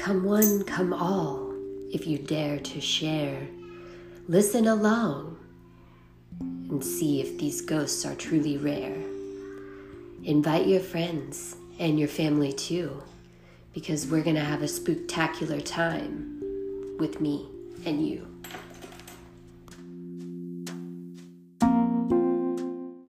Come one, come all, if you dare to share. Listen along and see if these ghosts are truly rare. Invite your friends and your family too, because we're going to have a spooktacular time with me and you.